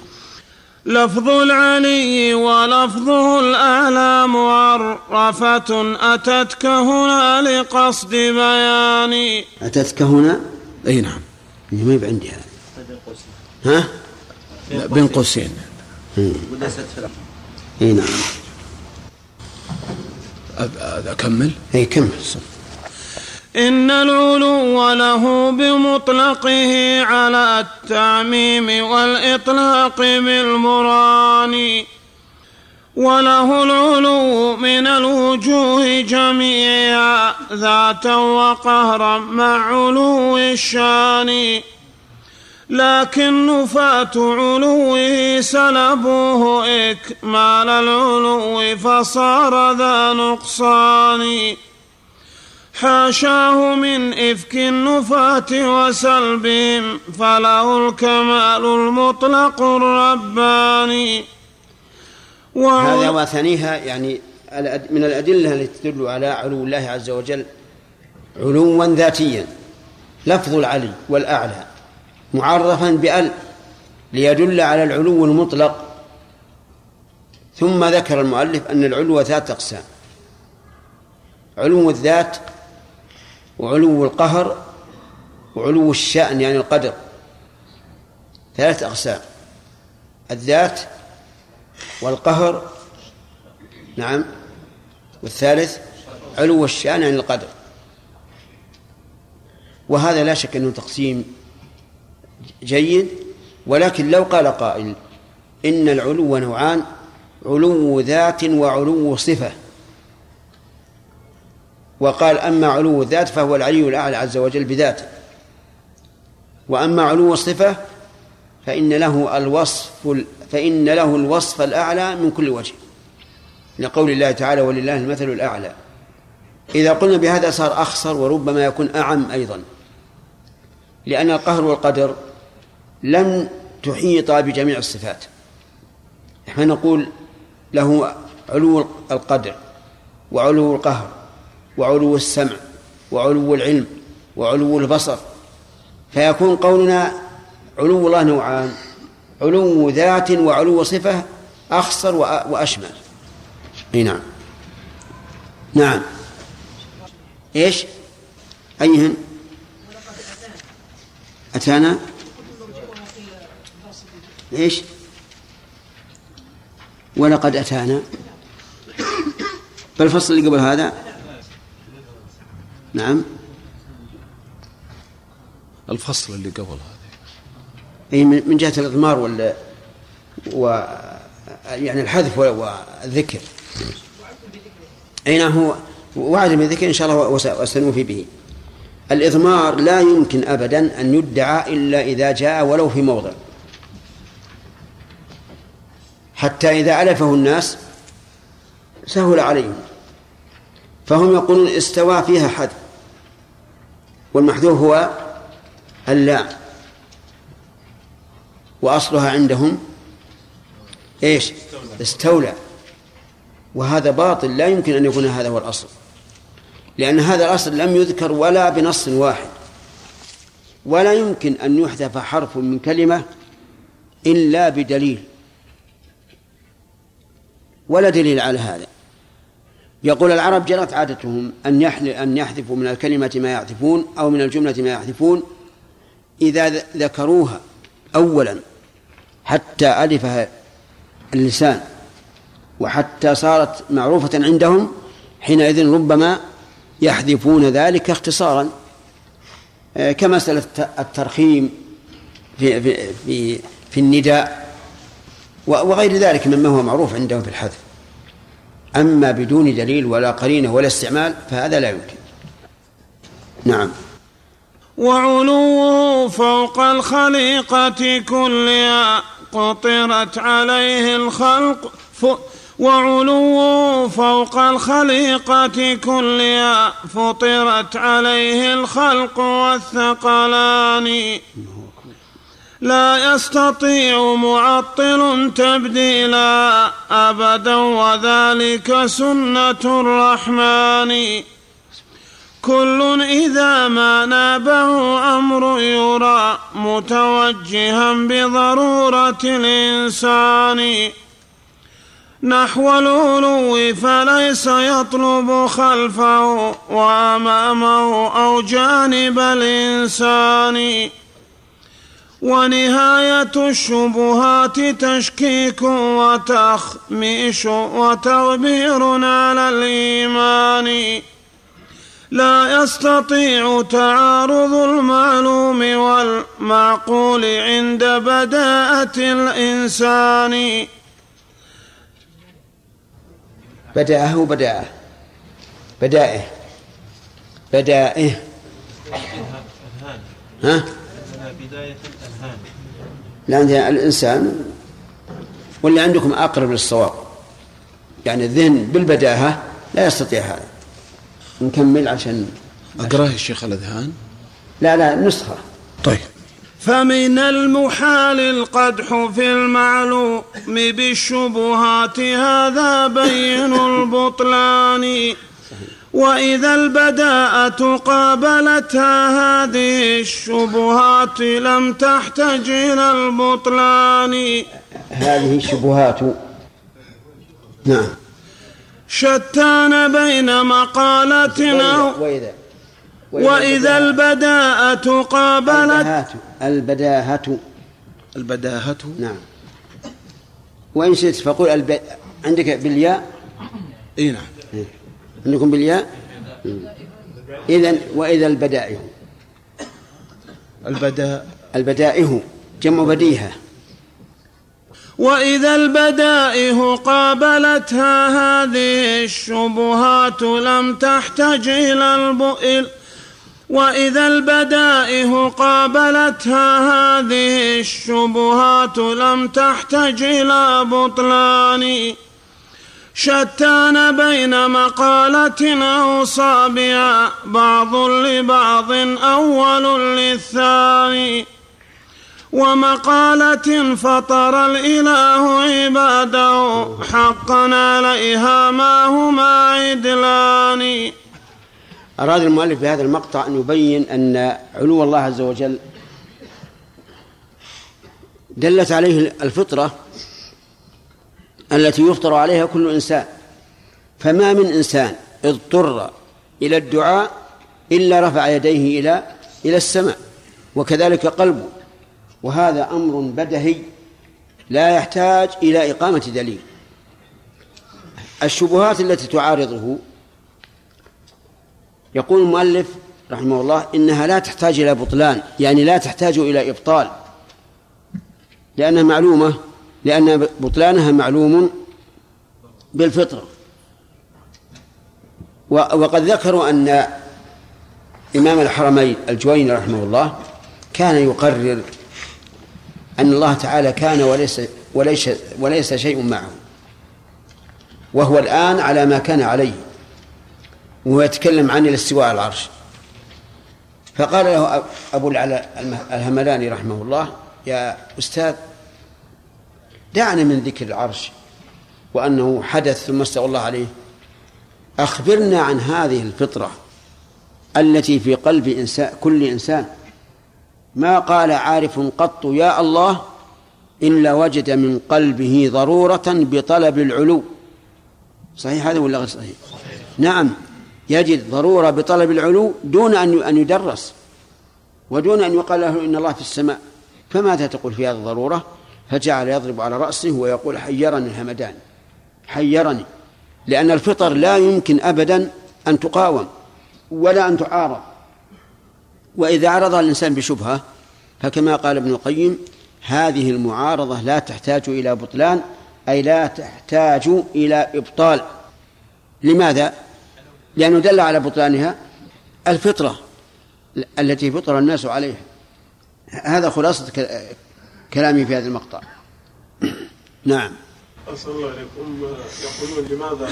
لفظ العلي ولفظه الأعلى معرفة أتتك هنا لقصد بيان أتتك هنا؟ أي نعم. ما عندي هذا. ها؟ بين قوسين. اي نعم. أكمل اي كمل؟ إن العلو له بمطلقه على التعميم والإطلاق بالمران وله العلو من الوجوه جميعا ذاتا وقهرا مع علو الشان. لكن نفاة علوه سلبوه إكمال العلو فصار ذا نقصان. حاشاه من إفك النفاة وسلبهم فله الكمال المطلق الرباني. هذا وثانيها يعني من الأدلة التي تدل على علو الله عز وجل علوا ذاتيا لفظ العلي والأعلى. معرفا بأل ليدل على العلو المطلق. ثم ذكر المؤلف أن العلو ثلاثة أقسام. علو الذات وعلو القهر وعلو الشأن يعني القدر. ثلاثة أقسام. الذات والقهر نعم. والثالث علو الشأن يعني القدر. وهذا لا شك أنه تقسيم جيد ولكن لو قال قائل إن العلو نوعان علو ذات وعلو صفة. وقال أما علو الذات فهو العلي الأعلى عز وجل بذاته. وأما علو الصفة فإن له الوصف فإن له الوصف الأعلى من كل وجه لقول الله تعالى ولله المثل الأعلى. إذا قلنا بهذا صار أخصر وربما يكون أعم أيضا لأن القهر والقدر لم تحيط بجميع الصفات. نحن نقول له علو القدر وعلو القهر وعلو السمع وعلو العلم وعلو البصر. فيكون قولنا علو الله نوعان علو ذات وعلو صفة أخصر وأشمل. أي نعم. نعم. إيش؟ أيهن؟ أتانا؟ إيش؟ ولقد أتانا. بالفصل اللي قبل هذا؟ نعم. الفصل اللي قبل هذا. أي من جهة الإضمار ولا و يعني الحذف والذكر. أي نعم هو؟ وعد بذكر إن شاء الله وسنوفي به. الإضمار لا يمكن أبدا أن يدعى إلا إذا جاء ولو في موضع. حتى إذا ألفه الناس سهل عليهم. فهم يقولون استوى فيها حد والمحذوف هو اللام وأصلها عندهم إيش؟ استولى. وهذا باطل لا يمكن أن يكون هذا هو الأصل. لأن هذا الأصل لم يذكر ولا بنص واحد. ولا يمكن أن يحذف حرف من كلمة إلا بدليل. ولا دليل على هذا. يقول العرب جرت عادتهم أن أن يحذفوا من الكلمة ما يحذفون أو من الجملة ما يحذفون إذا ذكروها أولا حتى ألفها اللسان وحتى صارت معروفة عندهم حينئذ ربما يحذفون ذلك اختصارا. آه، كمسألة الترخيم في في في, في النداء وغير ذلك مما هو معروف عندهم في الحذف. أما بدون دليل ولا قرينة ولا استعمال فهذا لا يمكن. نعم. وعلوه فوق الخليقة كلها قطرت عليه الخلق وعلوه فوق الخليقة كلها فطرت عليه الخلق والثقلان. لا يستطيع معطل تبديلا أبدا وذلك سنة الرحمن. كل إذا ما نابه أمر يرى متوجها بضرورة الإنسان. نحو العلو فليس يطلب خلفه وأمامه أو جانب الإنسان. ونهاية الشبهات تشكيك وتخميش وتغبير على الإيمان. لا يستطيع تعارض المعلوم والمعقول عند بداءة الإنسان. بدأه بدأه. بدائه. بدائه. ها؟ بداية لا الإنسان واللي عندكم أقرب للصواب. يعني الذهن بالبداهة لا يستطيع هذا. نكمل عشان أقرأه الشيخ الأذهان؟ لا لا نسخة. طيب. فمن المحال القدح في المعلوم بالشبهات هذا بين البطلان. وإذا البداءة قابلتها هذه الشبهات لم تحتج إلى البطلان. هذه الشبهات. نعم. شتان بين مقالة أو وإذا وإذا البداءة قابلت البداهة. البداهة. نعم. وإن شئت فقل الب... عندك بالياء؟ إي نعم. عندكم بالياء؟ إذا وإذا البدائه البداء. البدائه جمع بديهة. وإذا البدائه قابلتها هذه الشبهات لم تحتج إلى البؤل. وإذا البدائه قابلتها هذه الشبهات لم تحتج إلى بطلان. شتان بين مقالة أو صابعة بعض لبعض أول للثاني. ومقالة فطر الإله عباده حقا عليها ما هما عدلان. أراد المؤلف بهذا المقطع أن يبين أن علو الله عز وجل دلت عليه الفطرة التي يفطر عليها كل إنسان. فما من إنسان اضطر إلى الدعاء إلا رفع يديه إلى إلى السماء وكذلك قلبه. وهذا أمر بدهي لا يحتاج إلى إقامة دليل. الشبهات التي تعارضه يقول المؤلف رحمه الله إنها لا تحتاج إلى بطلان يعني لا تحتاج إلى إبطال لأنها معلومة لأن بطلانها معلوم بالفطرة. وقد ذكروا أن إمام الحرمين الجويني رحمه الله كان يقرر أن الله تعالى كان وليس وليس وليس شيء معه. وهو الآن على ما كان عليه. وهو يتكلم عن الاستواء على العرش. فقال له أبو العلاء الهملاني رحمه الله يا أستاذ دعنا من ذكر العرش وأنه حدث ثم استوى الله عليه. أخبرنا عن هذه الفطرة التي في قلب إنسان كل إنسان. ما قال عارف قط يا الله إلا وجد من قلبه ضرورة بطلب العلو. صحيح هذا ولا غير صحيح؟ نعم يجد ضرورة بطلب العلو دون أن أن يدرس. ودون أن يقال له إن الله في السماء. فماذا تقول في هذه الضرورة؟ فجعل يضرب على رأسه ويقول حيرني الهمدان. حيرني. لأن الفطر لا يمكن أبدا أن تقاوم ولا أن تعارض. وإذا عرضها الإنسان بشبهة فكما قال ابن القيم هذه المعارضة لا تحتاج إلى بطلان أي لا تحتاج إلى إبطال. لماذا؟ لأنه دل على بطلانها الفطرة التي فطر الناس عليها. هذا خلاصة كلامي في هذا المقطع. نعم. أسأل الله عليكم يقولون لماذا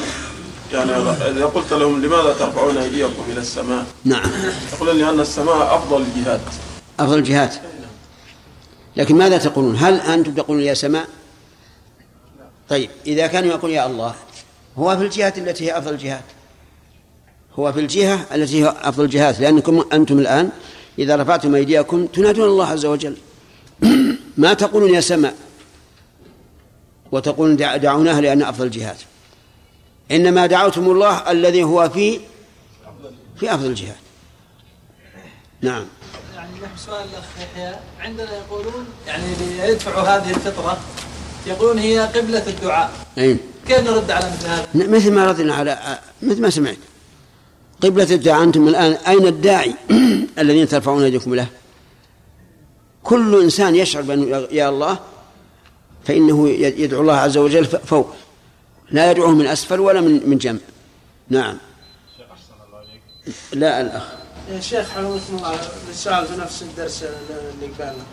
يعني إذا قلت لهم لماذا ترفعون أيديكم إلى السماء؟ نعم. يقولون لأن السماء أفضل الجهات. أفضل الجهات. لكن ماذا تقولون؟ هل أنتم تقولون يا سماء؟ طيب إذا كانوا يقولون يا الله هو في الجهات التي هي أفضل الجهات. هو في الجهة التي هي أفضل الجهات لأنكم أنتم الآن إذا رفعتم أيديكم تنادون الله عز وجل. ما تقولون يا سماء وتقولون دعوناها لأن أفضل الجهات إنما دعوتم الله الذي هو في في أفضل الجهات نعم. يعني سؤال الأخ يحيى. عندنا يقولون يعني ليدفعوا هذه الفطرة يقولون هي قبلة الدعاء. أي. كيف نرد على مثل هذا؟ مثل ما ردنا على مثل ما سمعت. قبلة الدعاء أنتم الآن أين الداعي الذين ترفعون يدكم له؟ كل إنسان يشعر بأنه يا الله فإنه يدعو الله عز وجل فوق. لا يدعوه من أسفل ولا من من جنب. نعم. لا الأخ. يا شيخ حلوتنا السؤال في نفس الدرس اللي قبلنا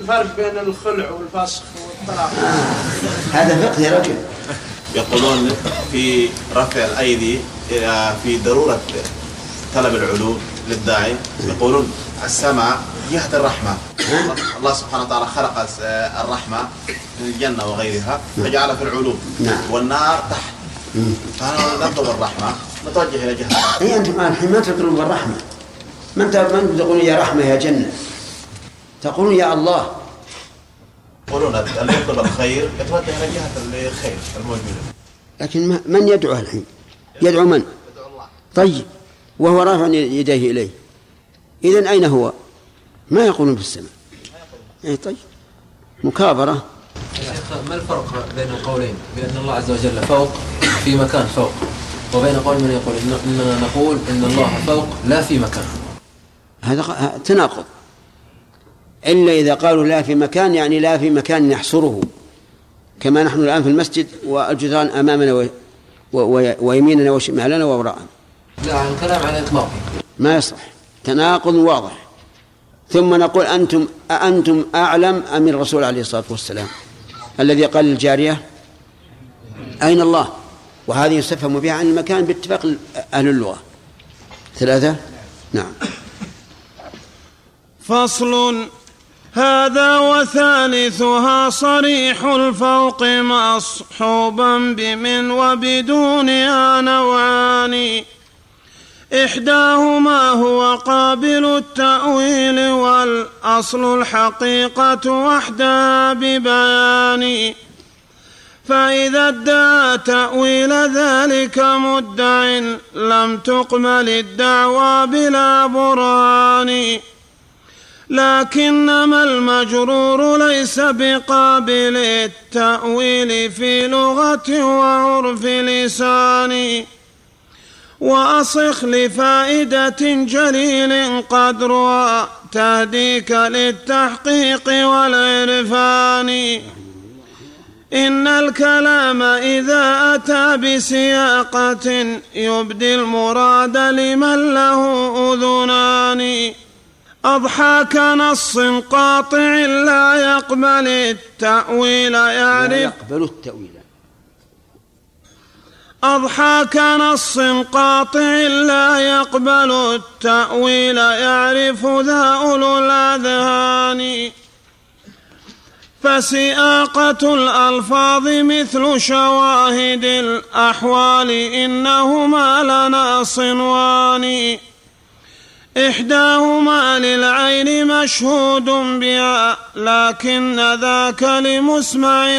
الفرق بين الخلع والفسخ والطلاق. هذا فقه يا رجل. يقولون في رفع الأيدي في ضرورة طلب العلو للداعي. يقولون السماء جهة الرحمة. الله سبحانه وتعالى خلق الرحمة الجنة وغيرها فجعلها في العلو نعم. والنار تحت. فنحن نطلب الرحمة نتوجه إلى جهة. اي أنتم الحين ما تطلبون الرحمة. ما انت ما تقولون يا رحمة يا جنة. تقولون يا الله. يقولون اللي يطلب الخير يتوجه إلى جهة الخير الموجودة. لكن ما- من يدعو الحين؟ يدعو من؟ طيب. وهو رافع يديه إليه. اذا أين هو؟ ما يقولون في السماء. اي طيب. مكابرة. ما الفرق بين القولين؟ بأن الله عز وجل فوق في مكان فوق وبين قول من يقول إننا نقول إن الله فوق لا في مكان. هذا تناقض. إلا إذا قالوا لا في مكان يعني لا في مكان يحصره. كما نحن الآن في المسجد والجدران أمامنا و... و... و... ويميننا وشمالنا ووراءنا. لا الكلام على إطلاقه ما يصح. تناقض واضح. ثم نقول أنتم أأنتم أعلم أم الرسول عليه الصلاة والسلام الذي قال للجارية أين الله؟ وهذه يستفهم بها عن المكان باتفاق أهل اللغة. ثلاثة؟ نعم. فصل. هذا وثالثها صريح الفوق مصحوبا بمن وبدونها نوعان إحداهما هو قابل التأويل والأصل الحقيقة وحدها ببيان. فإذا ادعى تأويل ذلك مدع لم تقبل الدعوى بلا برهان. لكنما المجرور ليس بقابل التأويل في لغة وعرف لسان وأصخ لفائدة جليل قدرها تهديك للتحقيق والعرفان. إن الكلام إذا أتى بسياقة يبدي المراد لمن له أذنان. أضحى كنص قاطع لا يقبل التأويل يعرف لا يقبل التأويل. أضحى كنص قاطع لا يقبل التأويل يعرف ذا أولو الأذهان. فسياقة الألفاظ مثل شواهد الأحوال إنهما لنا صنوان. إحداهما للعين مشهود بها لكن ذاك لمسمع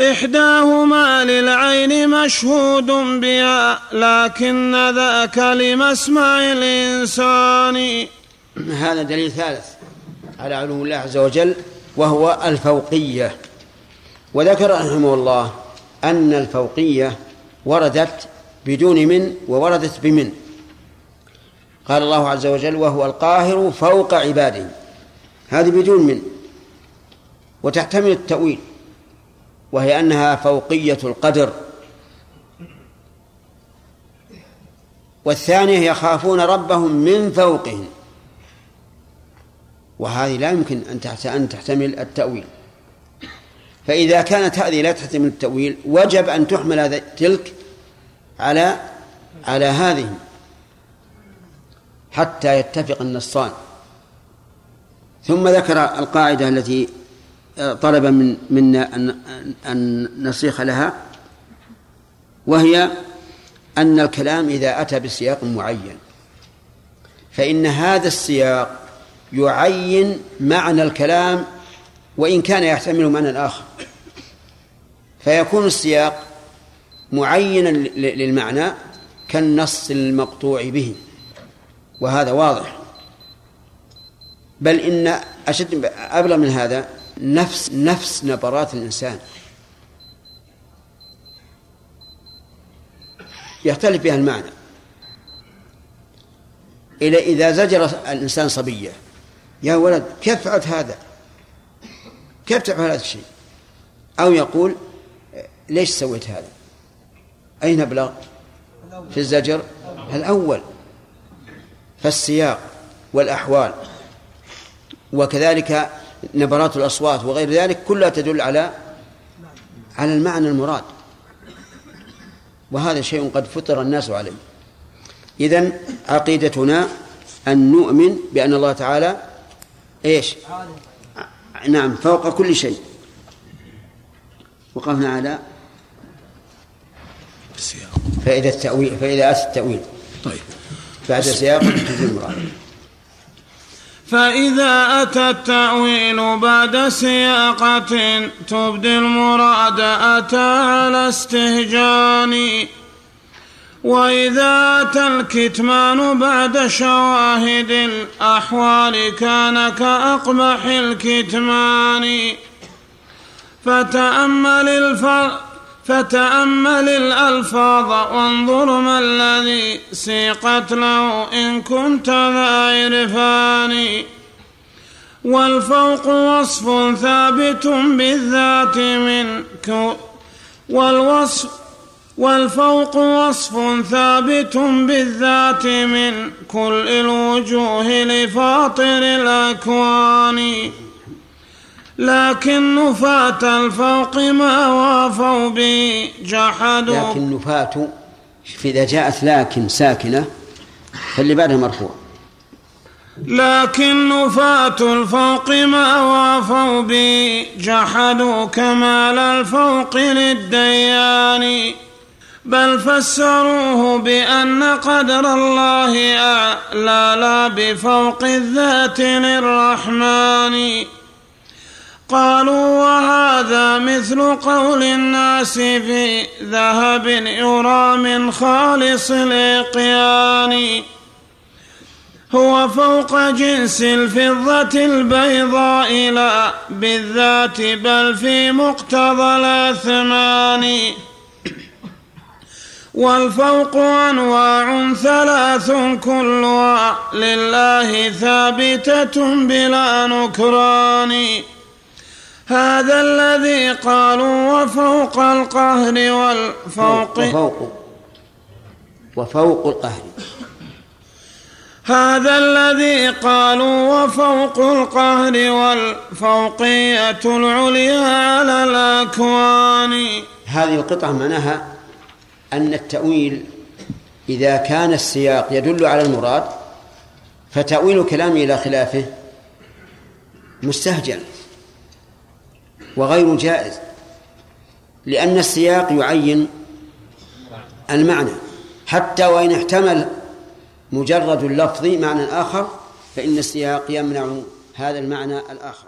إحداهما للعين مشهود بها لكن ذاك لمسمع الإنسان. هذا دليل ثالث على علو الله عز وجل وهو الفوقية. وذكر رحمه الله أن الفوقية وردت بدون من ووردت بمن. قال الله عز وجل وهو القاهر فوق عباده. هذه بدون من وتحتمل التأويل. وهي أنها فوقية القدر. والثانية يخافون ربهم من فوقهم. وهذه لا يمكن أن تحتمل التأويل. فإذا كانت هذه لا تحتمل التأويل وجب أن تحمل تلك على على هذه حتى يتفق النصان. ثم ذكر القاعدة التي طلب من منا أن أن لها وهي أن الكلام إذا أتى بسياق معين فإن هذا السياق يعين معنى الكلام وإن كان يحتمل معنى آخر فيكون السياق معينا للمعنى كالنص المقطوع به وهذا واضح. بل إن أشد أبلغ من هذا نفس نفس نبرات الإنسان. يختلف بها المعنى. إلى إذا زجر الإنسان صبية يا ولد كيف فعلت هذا؟ كيف تفعل هذا الشيء؟ أو يقول ليش سويت هذا؟ أين أبلغ؟ في الزجر الأول. فالسياق والأحوال. وكذلك نبرات الأصوات وغير ذلك كلها تدل على على المعنى المراد. وهذا شيء قد فطر الناس عليه. إذن عقيدتنا أن نؤمن بأن الله تعالى إيش؟ نعم فوق كل شيء. وقفنا على فإذا التأويل فإذا أتى التأويل. طيب. بعد سياق فإذا أتى التأويل بعد سياقة تبدي المراد أتى على استهجان. وإذا أتى الكتمان بعد شواهد الأحوال كان كأقبح الكتمان. فتأمل الفرق فتأمل الألفاظ وانظر ما الذي سيقت له إن كنت ذا عرفان. والفوق وصف ثابت بالذات من والوصف والفوق وصف ثابت بالذات من كل الوجوه لفاطر الأكوان. لكن نفاة الفوق ما وافوا به جحدوا. لكن نفاة إذا جاءت لكن ساكنة فاللي بعدها مرفوع. لكن نفاة الفوق ما وافوا به جحدوا كمال الفوق للديان. بل فسروه بأن قدر الله أعلى لا بفوق الذات للرحمن. قالوا وهذا مثل قول الناس في ذهب يرى من خالص الإقيان هو فوق جنس الفضة البيضاء لا بالذات بل في مقتضى الأثمان. والفوق أنواع ثلاث كلها لله ثابتة بلا نكران. هذا الذي قالوا وفوق القهر والفوق. وفوق وفوق. القهر. هذا الذي قالوا وفوق القهر والفوقية العليا على الأكوان. هذه القطعة معناها أن التأويل إذا كان السياق يدل على المراد فتأويل كلامه إلى خلافه مستهجن. وغير جائز لأن السياق يعين المعنى. حتى وإن احتمل مجرد اللفظ معنى آخر فإن السياق يمنع هذا المعنى الآخر.